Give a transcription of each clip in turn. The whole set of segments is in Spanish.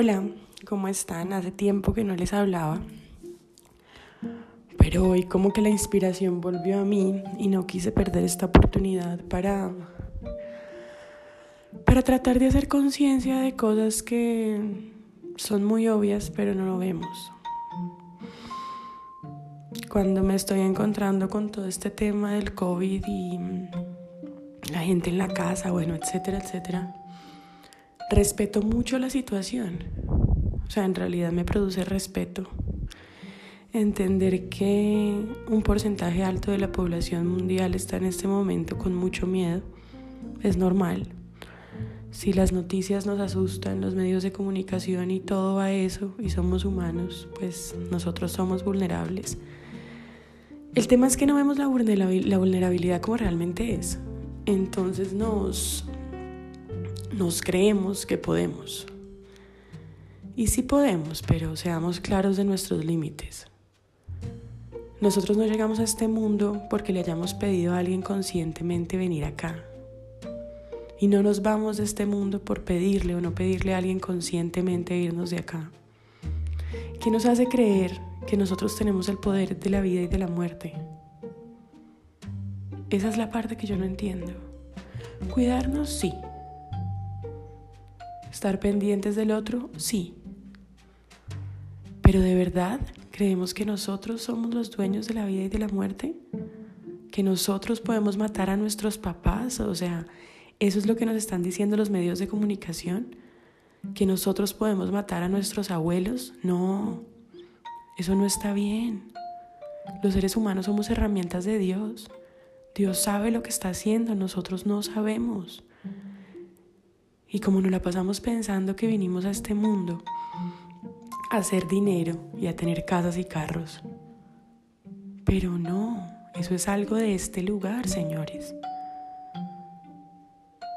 Hola, ¿cómo están? Hace tiempo que no les hablaba, pero hoy como que la inspiración volvió a mí y no quise perder esta oportunidad para, para tratar de hacer conciencia de cosas que son muy obvias pero no lo vemos. Cuando me estoy encontrando con todo este tema del COVID y la gente en la casa, bueno, etcétera, etcétera respeto mucho la situación. O sea, en realidad me produce respeto. Entender que un porcentaje alto de la población mundial está en este momento con mucho miedo es normal. Si las noticias nos asustan, los medios de comunicación y todo a eso, y somos humanos, pues nosotros somos vulnerables. El tema es que no vemos la vulnerabilidad como realmente es. Entonces nos nos creemos que podemos. Y sí podemos, pero seamos claros de nuestros límites. Nosotros no llegamos a este mundo porque le hayamos pedido a alguien conscientemente venir acá. Y no nos vamos de este mundo por pedirle o no pedirle a alguien conscientemente irnos de acá. ¿Qué nos hace creer que nosotros tenemos el poder de la vida y de la muerte? Esa es la parte que yo no entiendo. Cuidarnos, sí. ¿Estar pendientes del otro? Sí. Pero de verdad, ¿creemos que nosotros somos los dueños de la vida y de la muerte? ¿Que nosotros podemos matar a nuestros papás? O sea, ¿eso es lo que nos están diciendo los medios de comunicación? ¿Que nosotros podemos matar a nuestros abuelos? No, eso no está bien. Los seres humanos somos herramientas de Dios. Dios sabe lo que está haciendo, nosotros no sabemos. Y como nos la pasamos pensando que vinimos a este mundo a hacer dinero y a tener casas y carros. Pero no, eso es algo de este lugar, señores.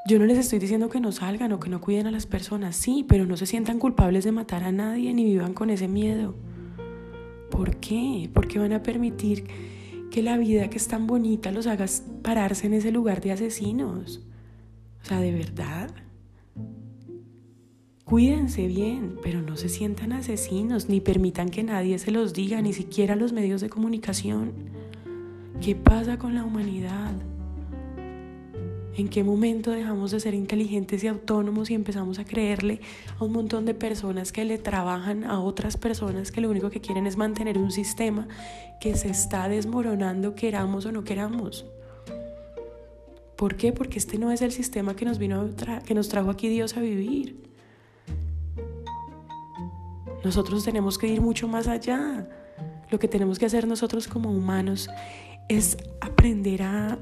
Yo no les estoy diciendo que no salgan o que no cuiden a las personas, sí, pero no se sientan culpables de matar a nadie ni vivan con ese miedo. ¿Por qué? Porque van a permitir que la vida que es tan bonita los haga pararse en ese lugar de asesinos. O sea, de verdad. Cuídense bien, pero no se sientan asesinos, ni permitan que nadie se los diga, ni siquiera los medios de comunicación. ¿Qué pasa con la humanidad? ¿En qué momento dejamos de ser inteligentes y autónomos y empezamos a creerle a un montón de personas que le trabajan a otras personas que lo único que quieren es mantener un sistema que se está desmoronando, queramos o no queramos? ¿Por qué? Porque este no es el sistema que nos, vino que nos trajo aquí Dios a vivir. Nosotros tenemos que ir mucho más allá. Lo que tenemos que hacer nosotros como humanos es aprender a,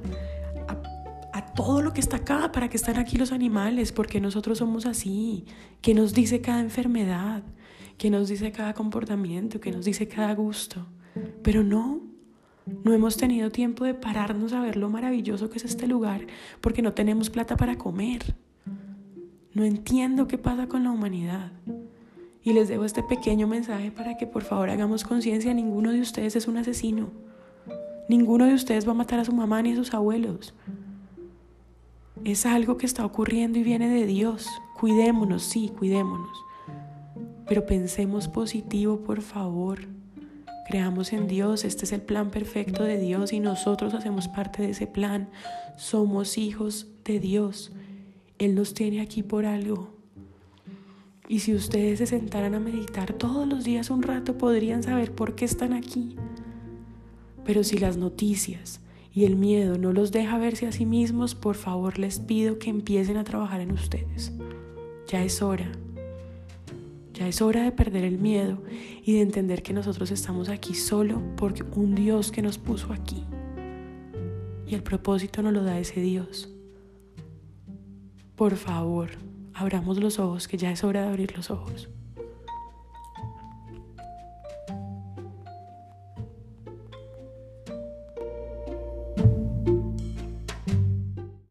a, todo lo que está acá, para que están aquí los animales, porque nosotros somos así. ¿Qué nos dice cada enfermedad? ¿Qué nos dice cada comportamiento? ¿Qué nos dice cada gusto? Pero no, no hemos tenido tiempo de pararnos a ver lo maravilloso que es este lugar, porque no tenemos plata para comer. No entiendo qué pasa con la humanidad. Y les dejo este pequeño mensaje para que por favor hagamos conciencia, ninguno de ustedes es un asesino. Ninguno de ustedes va a matar a su mamá ni a sus abuelos. Es algo que está ocurriendo y viene de Dios. Cuidémonos, sí, cuidémonos. Pero pensemos positivo, por favor. Creamos en Dios, este es el plan perfecto de Dios y nosotros hacemos parte de ese plan. Somos hijos de Dios. Él nos tiene aquí por algo. Y si ustedes se sentaran a meditar todos los días un rato, podrían saber por qué están aquí. Pero si las noticias y el miedo no los deja verse a sí mismos, por favor les pido que empiecen a trabajar en ustedes. Ya es hora. Ya es hora de perder el miedo y de entender que nosotros estamos aquí solo porque un Dios que nos puso aquí. Y el propósito nos lo da ese Dios. Por favor, abramos los ojos, que ya es hora de abrir los ojos.